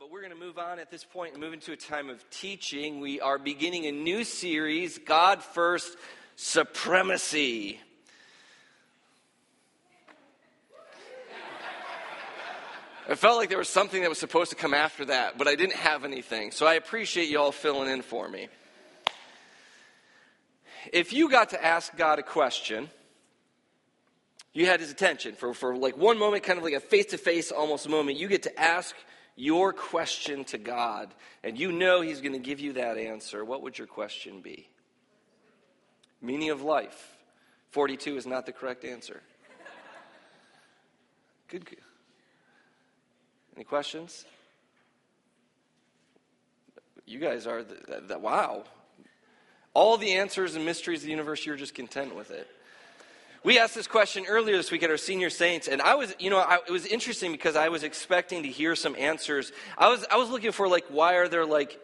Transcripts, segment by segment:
but we're going to move on at this point and move into a time of teaching. We are beginning a new series, God First Supremacy. I felt like there was something that was supposed to come after that, but I didn't have anything. So I appreciate you all filling in for me. If you got to ask God a question, you had his attention for, for like one moment, kind of like a face to face almost moment. You get to ask your question to God, and you know He's going to give you that answer, what would your question be? Meaning of life. 42 is not the correct answer. Good. Any questions? You guys are, the, the, wow. All the answers and mysteries of the universe, you're just content with it. We asked this question earlier this week at our senior saints, and I was, you know, I, it was interesting because I was expecting to hear some answers. I was, I was looking for like, why are there like,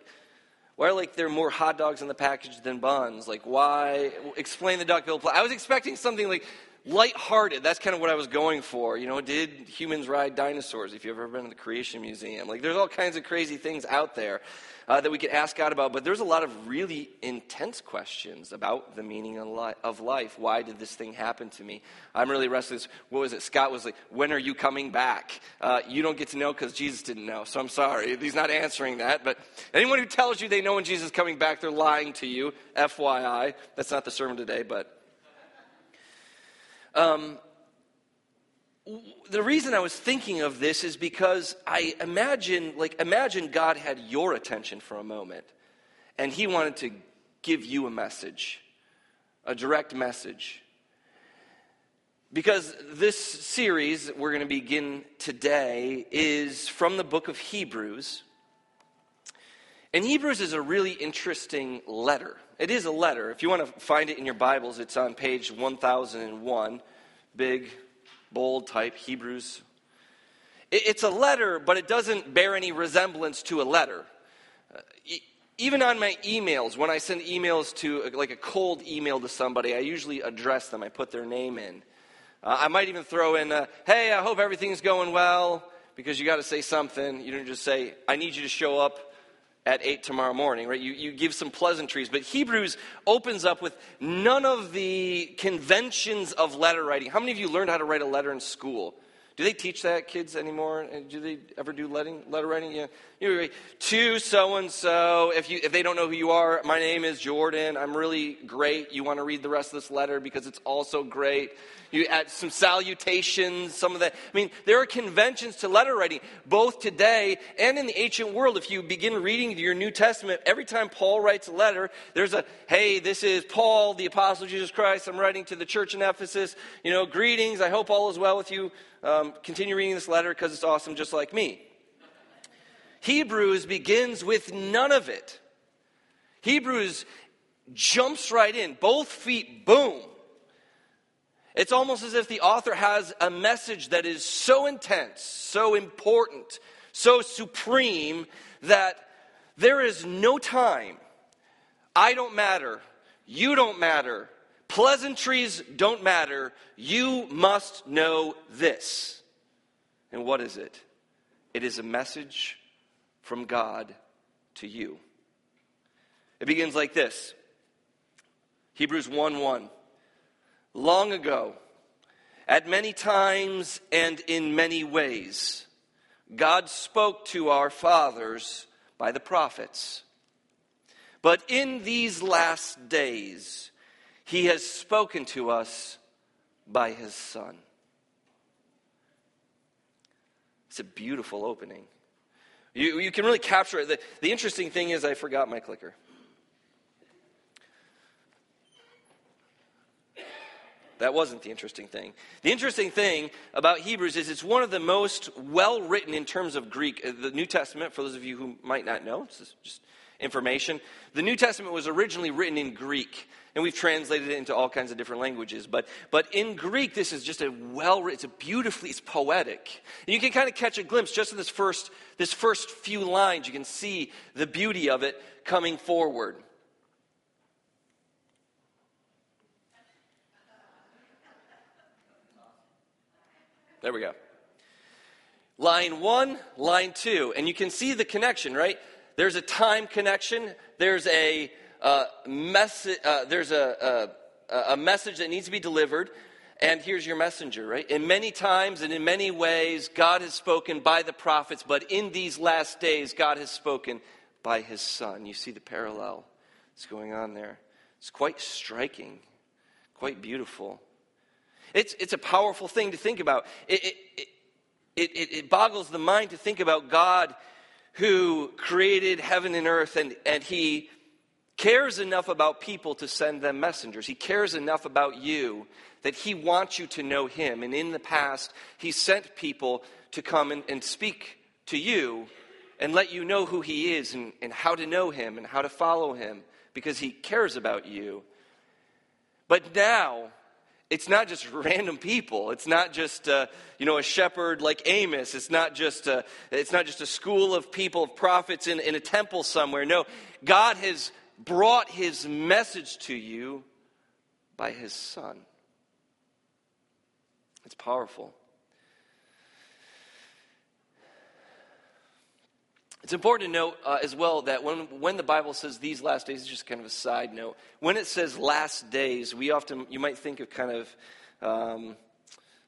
why are like there more hot dogs in the package than buns? Like, why? Explain the duck-billed I was expecting something like lighthearted. That's kind of what I was going for. You know, did humans ride dinosaurs? If you've ever been to the Creation Museum, like, there's all kinds of crazy things out there uh, that we could ask God about. But there's a lot of really intense questions about the meaning of life. Why did this thing happen to me? I'm really restless. What was it? Scott was like, When are you coming back? Uh, you don't get to know because Jesus didn't know. So I'm sorry. He's not answering that. But anyone who tells you they know when Jesus is coming back, they're lying to you. FYI. That's not the sermon today, but. Um, the reason I was thinking of this is because I imagine, like, imagine God had your attention for a moment and he wanted to give you a message, a direct message. Because this series we're going to begin today is from the book of Hebrews. And Hebrews is a really interesting letter. It is a letter. If you want to find it in your Bibles, it's on page 1001, big bold type, Hebrews. It's a letter, but it doesn't bear any resemblance to a letter. Uh, even on my emails, when I send emails to, uh, like a cold email to somebody, I usually address them. I put their name in. Uh, I might even throw in, uh, hey, I hope everything's going well, because you got to say something. You don't just say, I need you to show up at 8 tomorrow morning, right? You, you give some pleasantries. But Hebrews opens up with none of the conventions of letter writing. How many of you learned how to write a letter in school? Do they teach that, kids, anymore? Do they ever do letting, letter writing? Yeah. Anyway, to so and so. If you if they don't know who you are, my name is Jordan. I'm really great. You want to read the rest of this letter because it's also great. You add some salutations, some of that. I mean, there are conventions to letter writing, both today and in the ancient world. If you begin reading your New Testament, every time Paul writes a letter, there's a, hey, this is Paul, the apostle Jesus Christ. I'm writing to the church in Ephesus. You know, greetings. I hope all is well with you. Um, continue reading this letter because it's awesome, just like me. Hebrews begins with none of it. Hebrews jumps right in, both feet, boom it's almost as if the author has a message that is so intense, so important, so supreme that there is no time. I don't matter. You don't matter. Pleasantries don't matter. You must know this. And what is it? It is a message from God to you. It begins like this Hebrews 1 1 long ago, at many times and in many ways, God spoke to our fathers by the prophets. But in these last days, He has spoken to us by His Son. It's a beautiful opening. You, you can really capture it. The, the interesting thing is, I forgot my clicker. That wasn't the interesting thing. The interesting thing about Hebrews is it's one of the most well written in terms of Greek. Uh, the New Testament, for those of you who might not know, this is just information. The New Testament was originally written in Greek, and we've translated it into all kinds of different languages. But, but in Greek, this is just a well written, it's a beautifully, it's poetic. And you can kind of catch a glimpse just in this first, this first few lines. You can see the beauty of it coming forward. There we go. line one, line two. And you can see the connection, right? There's a time connection, there's a, uh, message, uh, there's a, a, a message that needs to be delivered. And here's your messenger, right? In many times and in many ways, God has spoken by the prophets, but in these last days, God has spoken by his son. You see the parallel that's going on there. It's quite striking, quite beautiful. It's, it's a powerful thing to think about. It, it, it, it, it boggles the mind to think about God who created heaven and earth, and, and he cares enough about people to send them messengers. He cares enough about you that he wants you to know him. And in the past, he sent people to come and, and speak to you and let you know who he is and, and how to know him and how to follow him because he cares about you. But now, it's not just random people. It's not just uh, you know a shepherd like Amos. It's not just a, it's not just a school of people of prophets in, in a temple somewhere. No, God has brought His message to you by His Son. It's powerful. It's important to note uh, as well that when, when the Bible says these last days, it's just kind of a side note. When it says last days, we often, you might think of kind of um,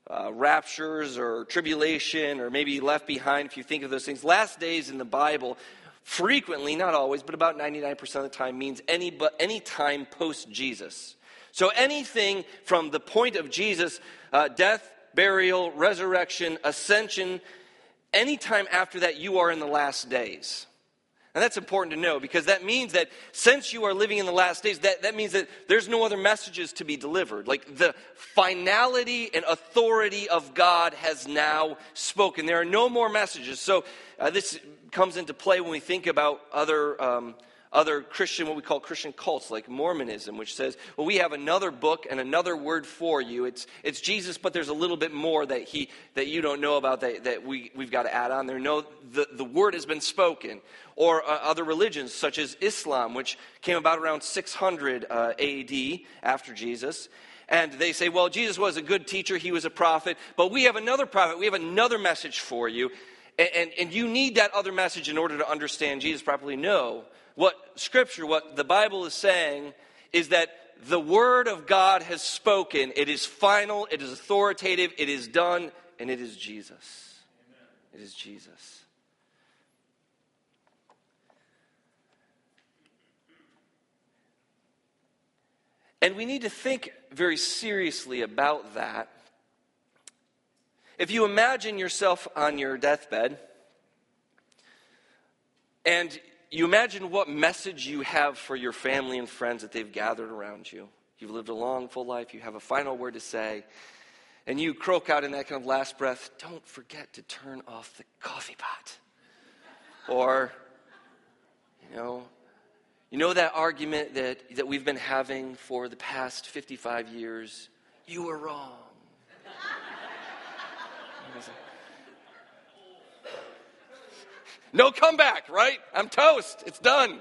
uh, raptures or tribulation or maybe left behind if you think of those things. Last days in the Bible, frequently, not always, but about 99% of the time, means any, but any time post Jesus. So anything from the point of Jesus' uh, death, burial, resurrection, ascension, anytime after that, you are in the last days. And that's important to know because that means that since you are living in the last days, that, that means that there's no other messages to be delivered. Like the finality and authority of God has now spoken. There are no more messages. So uh, this comes into play when we think about other. Um, other Christian, what we call Christian cults, like Mormonism, which says, well, we have another book and another word for you. It's, it's Jesus, but there's a little bit more that, he, that you don't know about that, that we, we've got to add on there. No, the, the word has been spoken. Or uh, other religions, such as Islam, which came about around 600 uh, AD after Jesus. And they say, well, Jesus was a good teacher, he was a prophet, but we have another prophet, we have another message for you. And, and, and you need that other message in order to understand Jesus properly. No. What Scripture, what the Bible is saying, is that the Word of God has spoken. It is final, it is authoritative, it is done, and it is Jesus. Amen. It is Jesus. And we need to think very seriously about that. If you imagine yourself on your deathbed, and you imagine what message you have for your family and friends that they've gathered around you. You've lived a long, full life. You have a final word to say. And you croak out in that kind of last breath, don't forget to turn off the coffee pot. Or, you know, you know that argument that, that we've been having for the past 55 years? You were wrong. No comeback, right? I'm toast. It's done.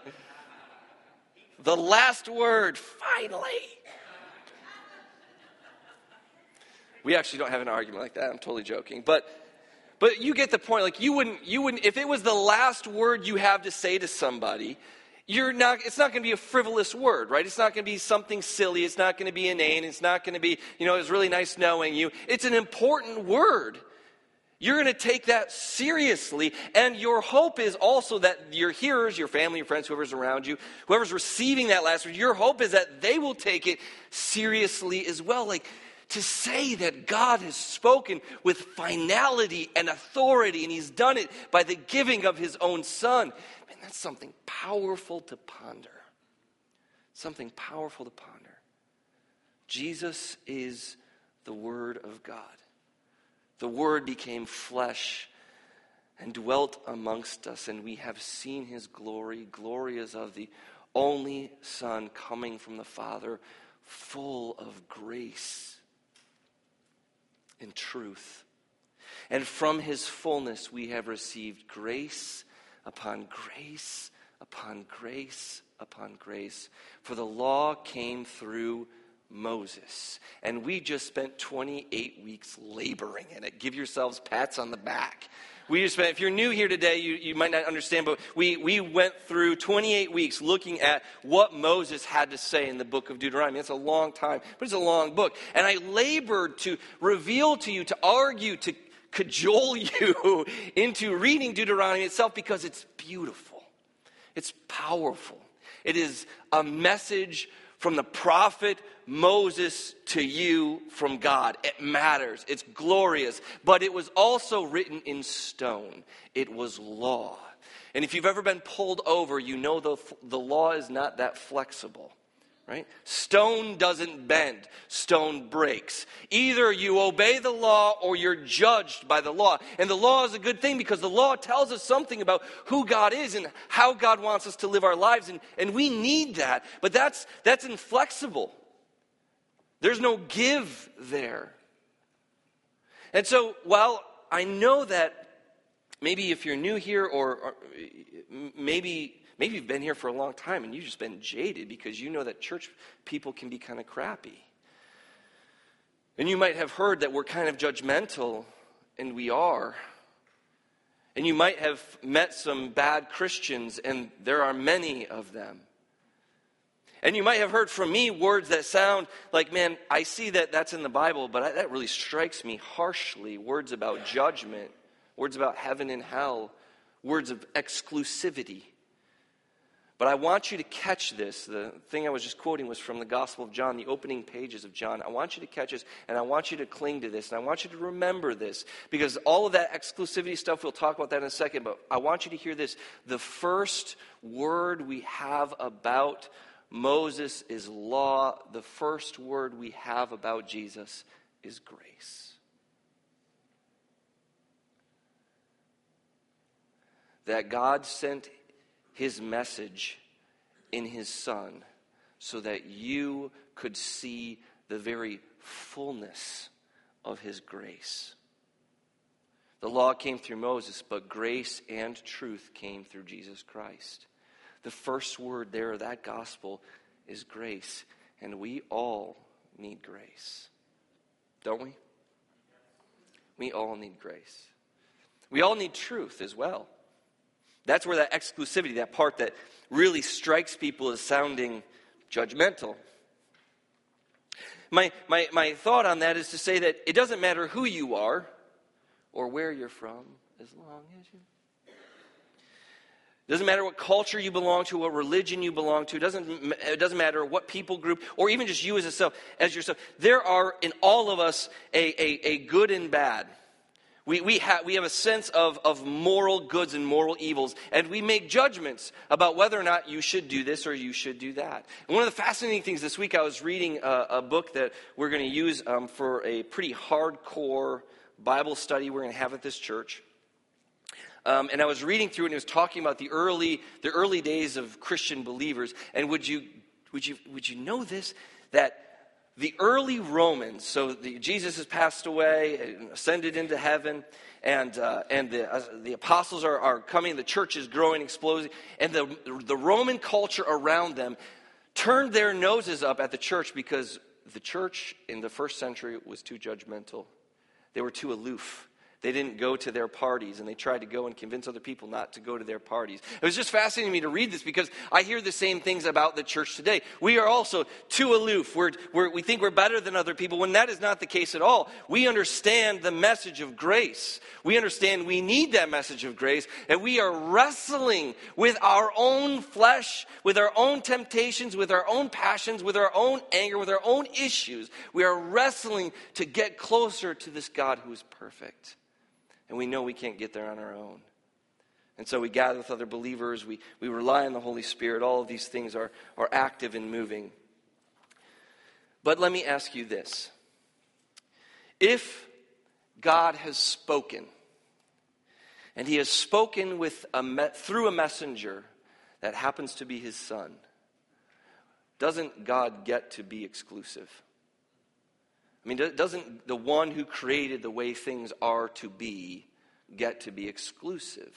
The last word, finally. We actually don't have an argument like that. I'm totally joking. But but you get the point. Like you wouldn't you wouldn't if it was the last word you have to say to somebody, you're not it's not going to be a frivolous word, right? It's not going to be something silly. It's not going to be inane. It's not going to be, you know, it's really nice knowing you. It's an important word. You're going to take that seriously. And your hope is also that your hearers, your family, your friends, whoever's around you, whoever's receiving that last word, your hope is that they will take it seriously as well. Like to say that God has spoken with finality and authority, and He's done it by the giving of His own Son. Man, that's something powerful to ponder. Something powerful to ponder. Jesus is the Word of God. The Word became flesh and dwelt amongst us, and we have seen his glory. Glory is of the only Son coming from the Father, full of grace and truth. And from his fullness we have received grace upon grace upon grace upon grace. For the law came through Moses. And we just spent 28 weeks laboring in it. Give yourselves pats on the back. We just spent, if you're new here today, you, you might not understand, but we, we went through 28 weeks looking at what Moses had to say in the book of Deuteronomy. It's a long time, but it's a long book. And I labored to reveal to you, to argue, to cajole you into reading Deuteronomy itself because it's beautiful, it's powerful. It is a message from the prophet Moses to you from God. It matters. It's glorious. But it was also written in stone, it was law. And if you've ever been pulled over, you know the, the law is not that flexible right? Stone doesn't bend, stone breaks. Either you obey the law or you're judged by the law. And the law is a good thing because the law tells us something about who God is and how God wants us to live our lives. And, and we need that. But that's, that's inflexible, there's no give there. And so, while I know that maybe if you're new here or, or maybe Maybe you've been here for a long time and you've just been jaded because you know that church people can be kind of crappy. And you might have heard that we're kind of judgmental, and we are. And you might have met some bad Christians, and there are many of them. And you might have heard from me words that sound like, man, I see that that's in the Bible, but that really strikes me harshly. Words about judgment, words about heaven and hell, words of exclusivity. But I want you to catch this. The thing I was just quoting was from the Gospel of John, the opening pages of John. I want you to catch this, and I want you to cling to this, and I want you to remember this, because all of that exclusivity stuff, we'll talk about that in a second, but I want you to hear this. The first word we have about Moses is law, the first word we have about Jesus is grace. That God sent his message in his son so that you could see the very fullness of his grace. The law came through Moses, but grace and truth came through Jesus Christ. The first word there of that gospel is grace, and we all need grace. Don't we? We all need grace. We all need truth as well. That's where that exclusivity, that part that really strikes people as sounding judgmental. My, my, my thought on that is to say that it doesn't matter who you are or where you're from, as long as you. It doesn't matter what culture you belong to, what religion you belong to. It doesn't, it doesn't matter what people group, or even just you as, a self, as yourself. There are in all of us a, a, a good and bad. We, we, ha- we have a sense of, of moral goods and moral evils, and we make judgments about whether or not you should do this or you should do that. And one of the fascinating things this week, I was reading a, a book that we're going to use um, for a pretty hardcore Bible study we're going to have at this church. Um, and I was reading through it, and it was talking about the early, the early days of Christian believers. And would you, would you, would you know this? That the early Romans, so the, Jesus has passed away, ascended into heaven, and, uh, and the, uh, the apostles are, are coming, the church is growing, exploding, and the, the Roman culture around them turned their noses up at the church because the church in the first century was too judgmental. They were too aloof. They didn't go to their parties, and they tried to go and convince other people not to go to their parties. It was just fascinating to me to read this because I hear the same things about the church today. We are also too aloof. We're, we're, we think we're better than other people when that is not the case at all. We understand the message of grace. We understand we need that message of grace, and we are wrestling with our own flesh, with our own temptations, with our own passions, with our own anger, with our own issues. We are wrestling to get closer to this God who is perfect and we know we can't get there on our own. And so we gather with other believers, we, we rely on the Holy Spirit. All of these things are, are active and moving. But let me ask you this if God has spoken, and he has spoken with a me- through a messenger that happens to be his son, doesn't God get to be exclusive? I mean, doesn't the one who created the way things are to be get to be exclusive?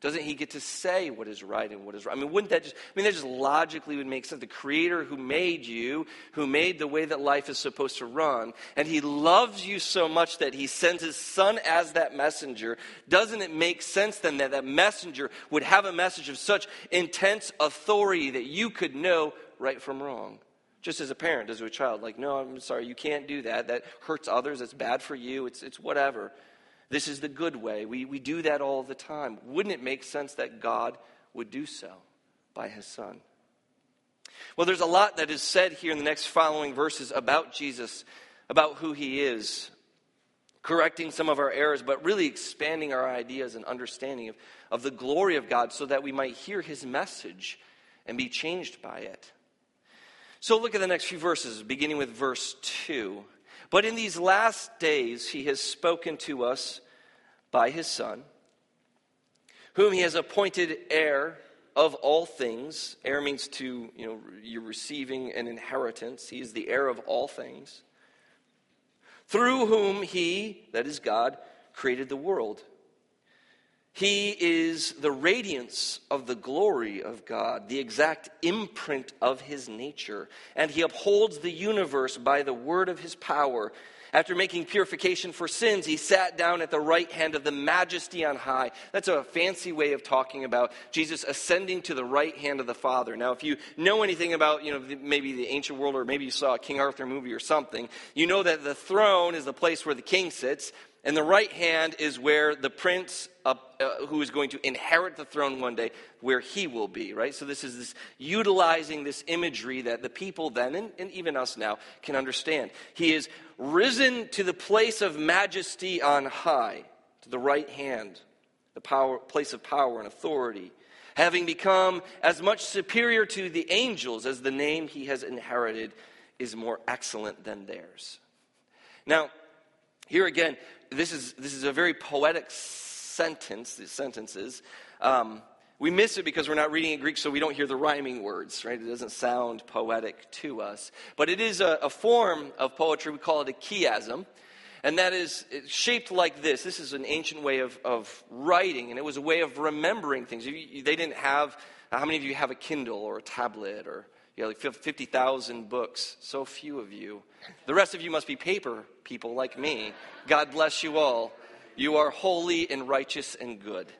Doesn't he get to say what is right and what is wrong? I mean, wouldn't that just, I mean, that just logically would make sense. The creator who made you, who made the way that life is supposed to run, and he loves you so much that he sends his son as that messenger, doesn't it make sense then that that messenger would have a message of such intense authority that you could know right from wrong? Just as a parent does to a child, like, no, I'm sorry, you can't do that. That hurts others. It's bad for you. It's, it's whatever. This is the good way. We, we do that all the time. Wouldn't it make sense that God would do so by his Son? Well, there's a lot that is said here in the next following verses about Jesus, about who he is, correcting some of our errors, but really expanding our ideas and understanding of, of the glory of God so that we might hear his message and be changed by it. So look at the next few verses, beginning with verse 2. But in these last days, he has spoken to us by his Son, whom he has appointed heir of all things. Heir means to, you know, you're receiving an inheritance. He is the heir of all things. Through whom he, that is God, created the world. He is the radiance of the glory of God, the exact imprint of his nature, and he upholds the universe by the word of his power. After making purification for sins, he sat down at the right hand of the majesty on high. That's a fancy way of talking about Jesus ascending to the right hand of the Father. Now, if you know anything about, you know, maybe the ancient world or maybe you saw a King Arthur movie or something, you know that the throne is the place where the king sits, and the right hand is where the prince uh, uh, who is going to inherit the throne one day, where he will be, right? So this is this utilizing this imagery that the people then, and, and even us now, can understand. He is risen to the place of majesty on high, to the right hand, the power, place of power and authority, having become as much superior to the angels as the name he has inherited is more excellent than theirs. Now, here again, this is, this is a very poetic sentence, these sentences. Um, we miss it because we're not reading in Greek, so we don't hear the rhyming words, right? It doesn't sound poetic to us. But it is a, a form of poetry. We call it a chiasm. And that is shaped like this. This is an ancient way of, of writing, and it was a way of remembering things. They didn't have, how many of you have a Kindle or a tablet or you have like 50,000 books? So few of you. The rest of you must be paper people like me. God bless you all. You are holy and righteous and good.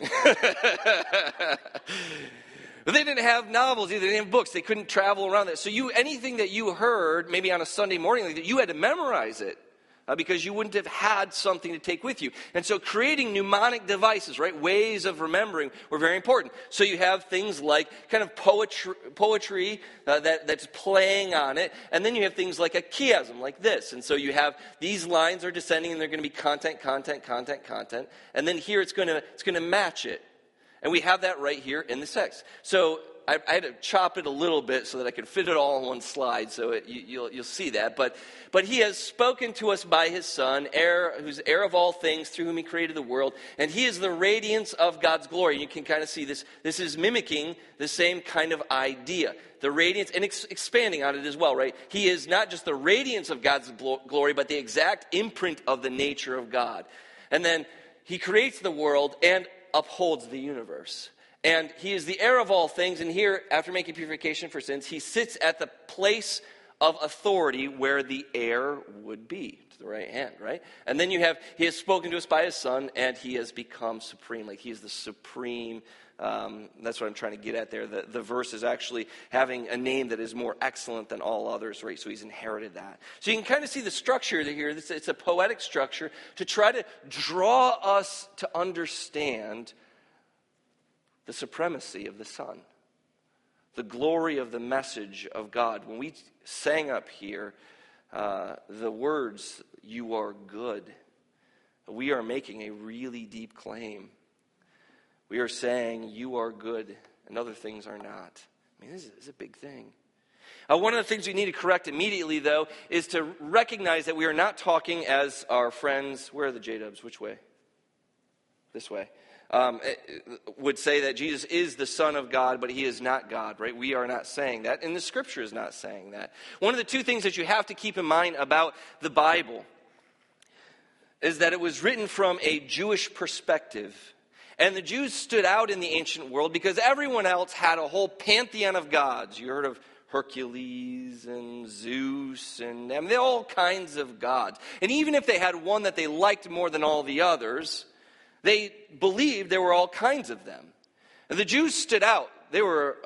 But they didn't have novels either. They didn't have books. They couldn't travel around that. So you, anything that you heard, maybe on a Sunday morning like that, you had to memorize it uh, because you wouldn't have had something to take with you. And so creating mnemonic devices, right, ways of remembering were very important. So you have things like kind of poetry, poetry uh, that, that's playing on it, and then you have things like a chiasm, like this. And so you have these lines are descending, and they're going to be content, content, content, content, and then here it's going to it's going to match it. And we have that right here in the text. So I, I, had to chop it a little bit so that I could fit it all on one slide, so it, you, you'll, you'll see that. But, but he has spoken to us by his Son, heir, who's heir of all things, through whom he created the world, and he is the radiance of God's glory. You can kind of see this. This is mimicking the same kind of idea. The radiance, and ex- expanding on it as well, right? He is not just the radiance of God's glory, but the exact imprint of the nature of God. And then he creates the world and upholds the universe. And he is the heir of all things. And here, after making purification for sins, he sits at the place of authority where the heir would be, to the right hand, right? And then you have, he has spoken to us by his son, and he has become supreme. Like he is the supreme. Um, that's what I'm trying to get at there. The, the verse is actually having a name that is more excellent than all others, right? So he's inherited that. So you can kind of see the structure here. It's, it's a poetic structure to try to draw us to understand the supremacy of the Son, the glory of the message of God. When we sang up here uh, the words, You are good, we are making a really deep claim. We are saying, You are good, and other things are not. I mean, this is, a big thing. Uh, one of the things we need to correct immediately, though, is to recognize that we are not talking as our friends. Where are the J Dubs? Which way? This way um, eh, would say that Jesus is the Son of God, but he is not God, right? We are not saying that, and the scripture is not saying that. One of the two things that you have to keep in mind about the Bible is that it was written from a Jewish perspective. And the Jews stood out in the ancient world because everyone else had a whole pantheon of gods. You heard of Hercules and Zeus and I all kinds of gods. And even if they had one that they liked more than all the others, they believed there were all kinds of them. And the Jews stood out they were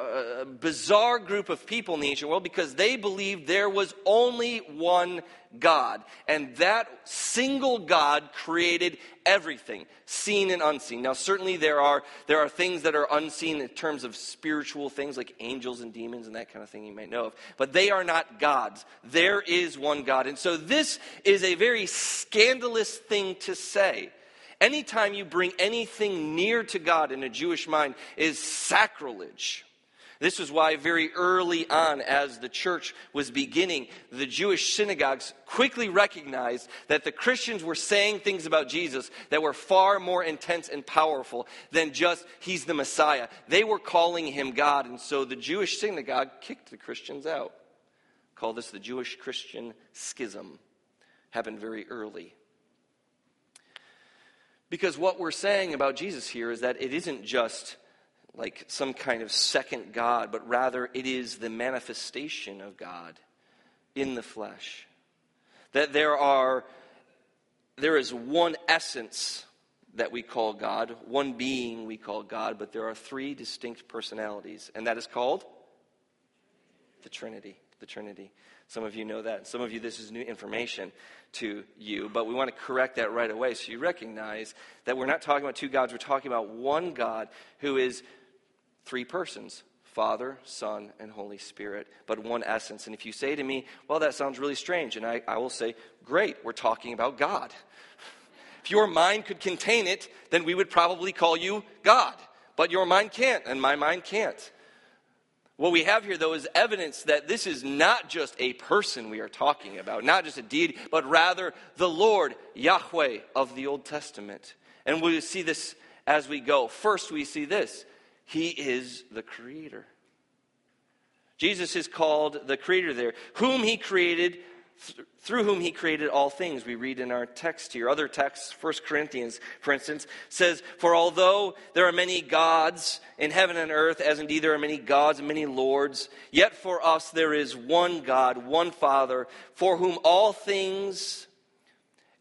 a bizarre group of people in the ancient world because they believed there was only one God. And that single God created everything, seen and unseen. Now, certainly there are, there are things that are unseen in terms of spiritual things like angels and demons and that kind of thing you might know of. But they are not gods. There is one God. And so this is a very scandalous thing to say Anytime you bring anything near to God in a Jewish mind is sacrilege. This is why, very early on, as the church was beginning, the Jewish synagogues quickly recognized that the Christians were saying things about Jesus that were far more intense and powerful than just, He's the Messiah. They were calling Him God, and so the Jewish synagogue kicked the Christians out. Call this the Jewish Christian schism. Happened very early. Because what we're saying about Jesus here is that it isn't just like some kind of second God, but rather it is the manifestation of God in the flesh. That there are there is one essence that we call God, one being we call God, but there are three distinct personalities, and that is called the Trinity. The Trinity. Some of you know that. Some of you, this is new information to you, but we want to correct that right away so you recognize that we're not talking about two gods, we're talking about one God who is three persons Father, Son, and Holy Spirit, but one essence. And if you say to me, well, that sounds really strange, and I, I will say, great, we're talking about God. If your mind could contain it, then we would probably call you God. But your mind can't, and my mind can't. What we have here, though, is evidence that this is not just a person we are talking about, not just a deity, but rather the Lord, Yahweh of the Old Testament. And we see this as we go. First, we see this He is the Creator. Jesus is called the Creator there, whom He created through whom he created all things we read in our text here. Other texts 1 corinthians for instance says for although there are many gods in heaven and earth as indeed there are many gods and many lords yet for us there is one god one father for whom all things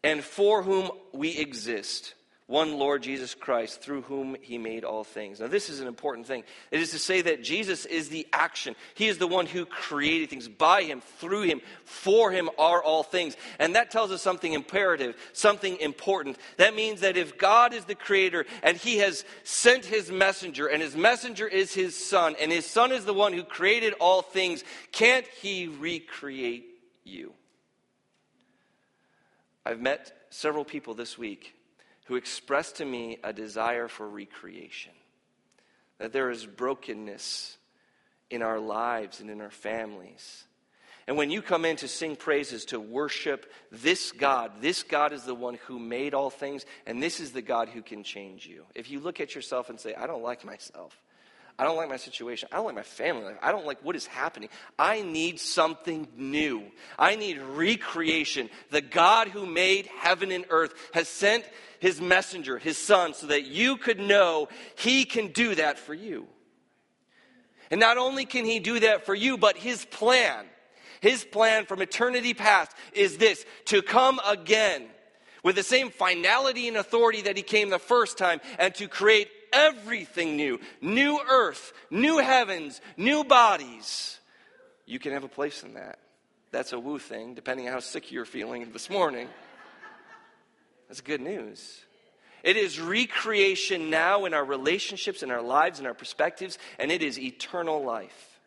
and for whom we exist one Lord Jesus Christ, through whom he made all things. Now, this is an important thing. It is to say that Jesus is the action. He is the one who created things. By him, through him, for him are all things. And that tells us something imperative, something important. That means that if God is the creator and he has sent his messenger, and his messenger is his son, and his son is the one who created all things, can't he recreate you? I've met several people this week who expressed to me a desire for recreation. That there is brokenness in our lives and in our families. And when you come in to sing praises, to worship this God, this God is the one who made all things, and this is the God who can change you. If you look at yourself and say, I don't like myself, I don't like my situation. I don't like my family life. I don't like what is happening. I need something new. I need recreation. The God who made heaven and earth has sent his messenger, his son, so that you could know he can do that for you. And not only can he do that for you, but his plan, his plan from eternity past is this to come again with the same finality and authority that he came the first time and to create everything new new earth, new heavens, new bodies. You can have a place in that. That's a woo thing, depending on how sick you're feeling this morning. That's good news. It is recreation now in our relationships, in our lives, in our perspectives, and it is eternal life.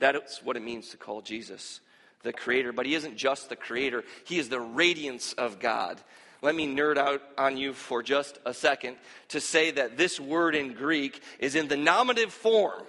That is what it means to call Jesus the Creator. But He isn't just the Creator, He is the radiance of God let me nerd out on you for just a second to say that this word in Greek is in the nominative form,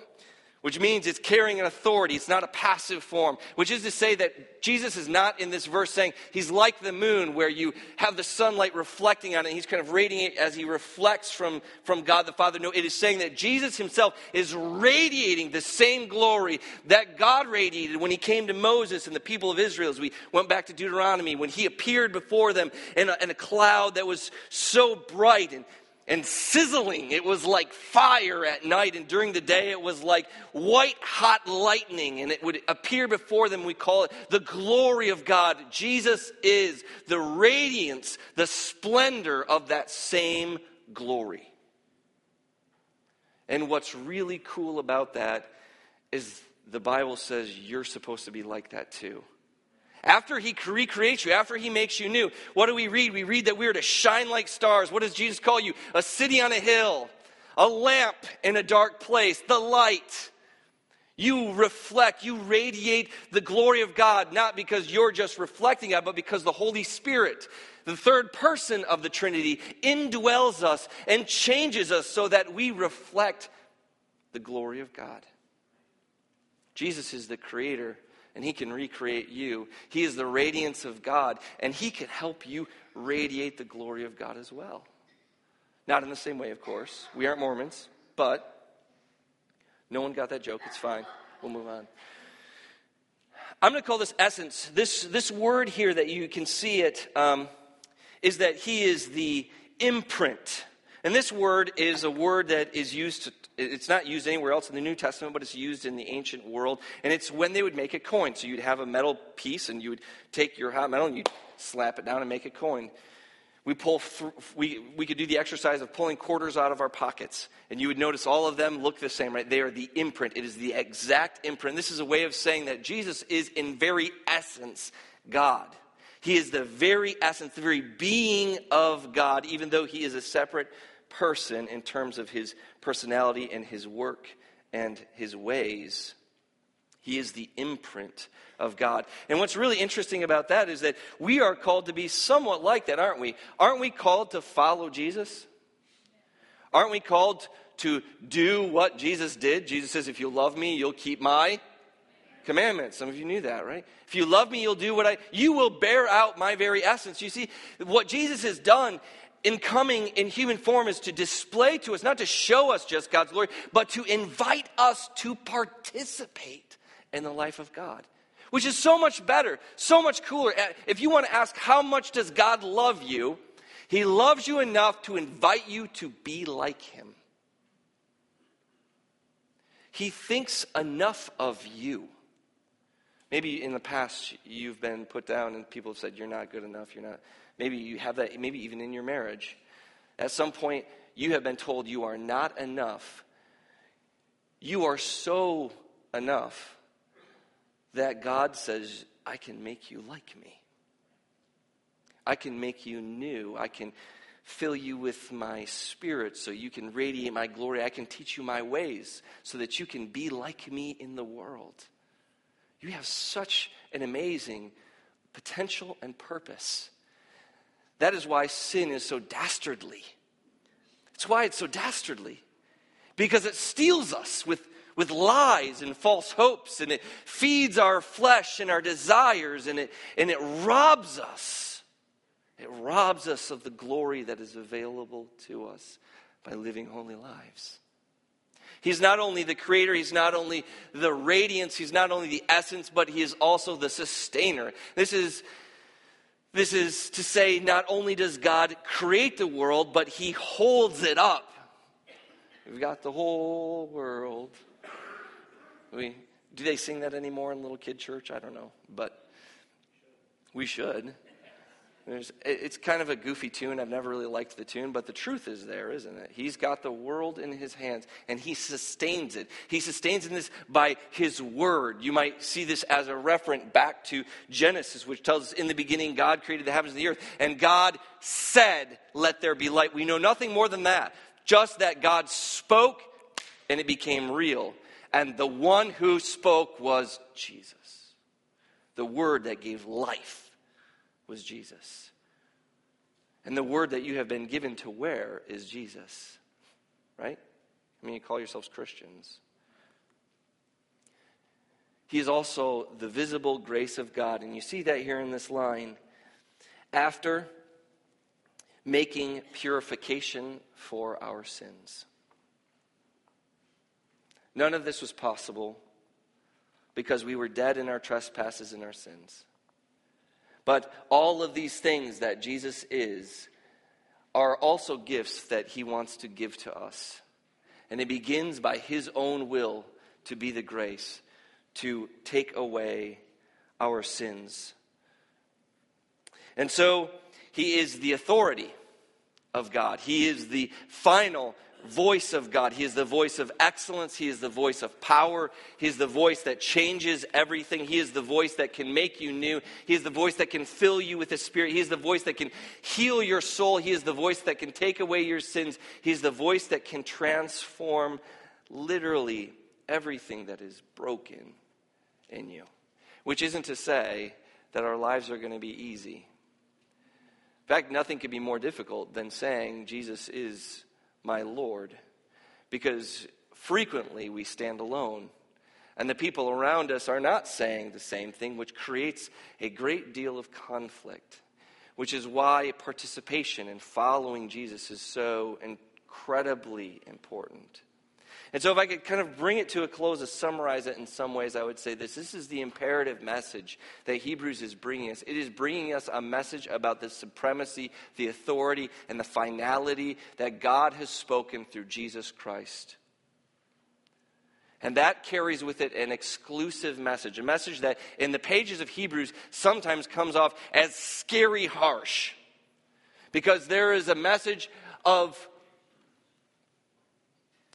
which means it's carrying an authority. It's not a passive form, which is to say that Jesus is not in this verse saying he's like the moon, where you have the sunlight reflecting on it. He's kind of radiating as he reflects from, from God the Father. No, it is saying that Jesus himself is radiating the same glory that God radiated when he came to Moses and the people of Israel. As we went back to Deuteronomy, when he appeared before them in a, in a cloud that was so bright and and sizzling. It was like fire at night, and during the day it was like white hot lightning, and it would appear before them. We call it the glory of God. Jesus is the radiance, the splendor of that same glory. And what's really cool about that is the Bible says you're supposed to be like that too. After he recreates you, after he makes you new, what do we read? We read that we are to shine like stars. What does Jesus call you? A city on a hill, a lamp in a dark place, the light. You reflect, you radiate the glory of God, not because you're just reflecting it, but because the Holy Spirit, the third person of the Trinity, indwells us and changes us so that we reflect the glory of God. Jesus is the creator and He can recreate you. He is the radiance of God, and He can help you radiate the glory of God as well. Not in the same way, of course. We aren't Mormons, but no one got that joke. It's fine. We'll move on. I'm going to call this essence. This, this word here that you can see it um, is that He is the imprint. And this word is a word that is used to it's not used anywhere else in the New Testament, but it's used in the ancient world. And it's when they would make a coin. So you'd have a metal piece, and you would take your hot metal and you'd slap it down and make a coin. We, pull through, we, we could do the exercise of pulling quarters out of our pockets, and you would notice all of them look the same, right? They are the imprint. It is the exact imprint. This is a way of saying that Jesus is, in very essence, God. He is the very essence, the very being of God, even though he is a separate person in terms of his personality and his work and his ways. He is the imprint of God. And what's really interesting about that is that we are called to be somewhat like that, aren't we? Aren't we called to follow Jesus? Aren't we called to do what Jesus did? Jesus says, If you love me, you'll keep my commandments. Some of you knew that, right? If you love me, you'll do what I, you will bear out my very essence. You see, what Jesus has done in coming in human form is to display to us, not to show us just God's glory, but to invite us to participate in the life of God. Which is so much better, so much cooler. Uh, if you want to ask, how much does God love you? He loves you enough to invite you to be like Him. He thinks enough of you. Maybe in the past you've been put down and people have said, You're not good enough, you're not. Maybe you have that, maybe even in your marriage. At some point, you have been told you are not enough. You are so enough that God says, I can make you like me. I can make you new. I can fill you with my spirit so you can radiate my glory. I can teach you my ways so that you can be like me in the world. You have such an amazing potential and purpose. That is why sin is so dastardly. It's why it's so dastardly. Because it steals us with, with lies and false hopes, and it feeds our flesh and our desires, and it, and it robs us. It robs us of the glory that is available to us by living holy lives. He's not only the creator, he's not only the radiance, he's not only the essence, but he is also the sustainer. This is this is to say, not only does God create the world, but He holds it up. We've got the whole world. We, do they sing that anymore in little kid church? I don't know, but we should. It's kind of a goofy tune. I've never really liked the tune, but the truth is there, isn't it? He's got the world in his hands, and he sustains it. He sustains in this by his word. You might see this as a referent back to Genesis, which tells us in the beginning God created the heavens and the earth, and God said, Let there be light. We know nothing more than that, just that God spoke and it became real. And the one who spoke was Jesus, the word that gave life was Jesus. And the word that you have been given to wear is Jesus. Right? I mean, you call yourselves Christians. He is also the visible grace of God. And you see that here in this line. After making purification for our sins. None of this was possible because we were dead in our trespasses and our sins. But all of these things that Jesus is are also gifts that he wants to give to us. And it begins by his own will to be the grace to take away our sins. And so he is the authority of God. He is the final voice of God. He is the voice of excellence. He is the voice of power. He is the voice that changes everything. He is the voice that can make you new. He is the voice that can fill you with the Spirit. He is the voice that can heal your soul. He is the voice that can take away your sins. He is the voice that can transform literally everything that is broken in you. Which isn't to say that our lives are going to be easy. In fact, nothing could be more difficult than saying Jesus is my Lord, because frequently we stand alone. And the people around us are not saying the same thing, which creates a great deal of conflict, which is why participation in following Jesus is so incredibly important. And so, if I could kind of bring it to a close to summarize it in some ways, I would say this. This is the imperative message that Hebrews is bringing us. It is bringing us a message about the supremacy, the authority, and the finality that God has spoken through Jesus Christ. And that carries with it an exclusive message, a message that in the pages of Hebrews sometimes comes off as scary harsh. Because there is a message of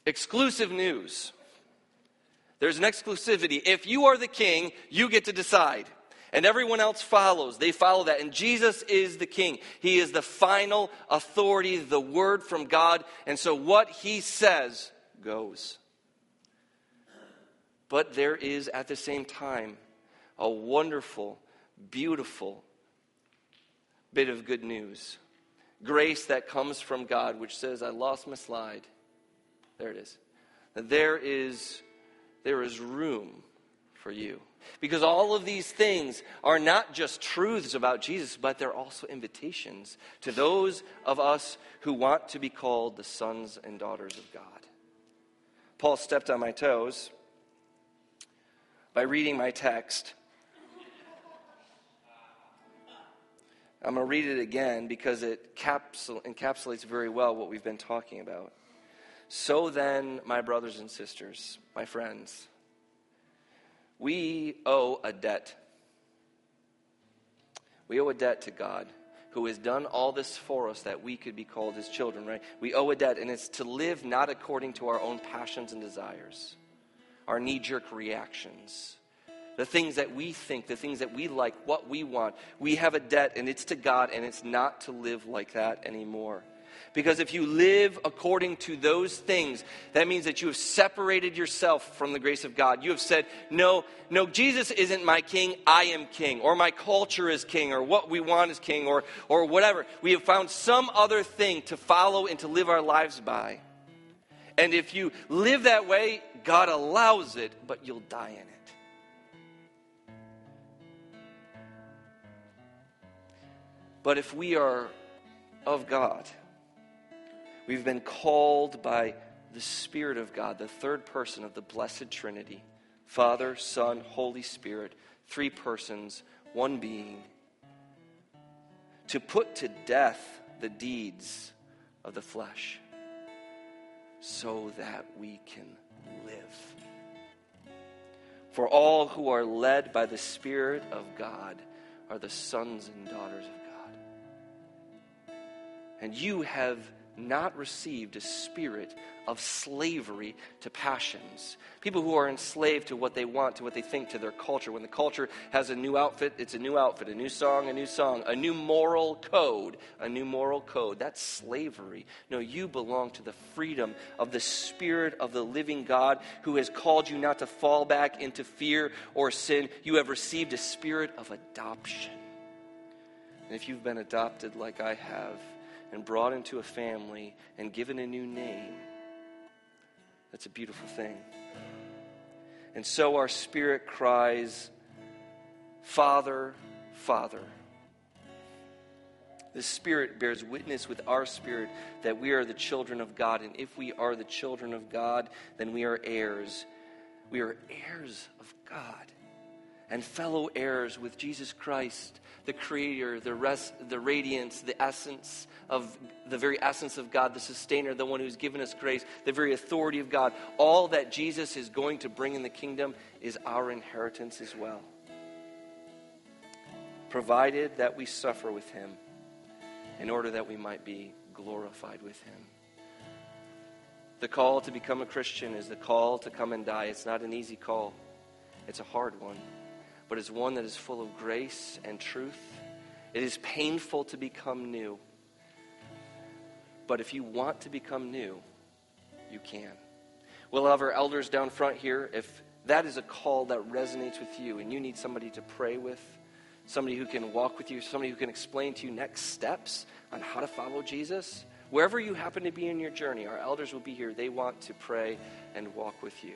Exclusive news. There's an exclusivity. If you are the king, you get to decide. And everyone else follows. They follow that. And Jesus is the king. He is the final authority, the word from God. And so what he says goes. But there is at the same time a wonderful, beautiful bit of good news. Grace that comes from God, which says, I lost my slide. There it is. There is, there is room for you. Because all of these things are not just truths about Jesus, but they're also invitations to those of us who want to be called the sons and daughters of God. Paul stepped on my toes by reading my text. I'm going to read it again because it encapsulates very well what we've been talking about. So then, my brothers and sisters, my friends, we owe a debt. We owe a debt to God who has done all this for us that we could be called his children, right? We owe a debt, and it's to live not according to our own passions and desires, our knee jerk reactions, the things that we think, the things that we like, what we want. We have a debt, and it's to God, and it's not to live like that anymore. Because if you live according to those things, that means that you have separated yourself from the grace of God. You have said, no, no, Jesus isn't my king, I am king, or my culture is king, or what we want is king, or, or whatever. We have found some other thing to follow and to live our lives by. And if you live that way, God allows it, but you'll die in it. But if we are of God, We've been called by the Spirit of God, the third person of the Blessed Trinity Father, Son, Holy Spirit, three persons, one being, to put to death the deeds of the flesh so that we can live. For all who are led by the Spirit of God are the sons and daughters of God. And you have not received a spirit of slavery to passions. People who are enslaved to what they want, to what they think, to their culture. When the culture has a new outfit, it's a new outfit, a new song, a new song, a new moral code, a new moral code. That's slavery. No, you belong to the freedom of the Spirit of the living God who has called you not to fall back into fear or sin. You have received a spirit of adoption. And if you've been adopted like I have, and brought into a family and given a new name. That's a beautiful thing. And so our spirit cries, Father, Father. The Spirit bears witness with our spirit that we are the children of God. And if we are the children of God, then we are heirs. We are heirs of God and fellow heirs with Jesus Christ, the Creator, the, rest, the radiance, the essence of the very essence of God, the sustainer, the one who's given us grace, the very authority of God. All that Jesus is going to bring in the kingdom is our inheritance as well. Provided that we suffer with Him in order that we might be glorified with Him. The call to become a Christian is the call to come and die. It's not an easy call, it's a hard one, but it's one that is full of grace and truth. It is painful to become new. But if you want to become new, you can. We'll have our elders down front here. If that is a call that resonates with you and you need somebody to pray with, somebody who can walk with you, somebody who can explain to you next steps on how to follow Jesus, wherever you happen to be in your journey, our elders will be here. They want to pray and walk with you.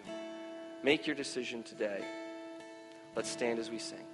Make your decision today. Let's stand as we sing.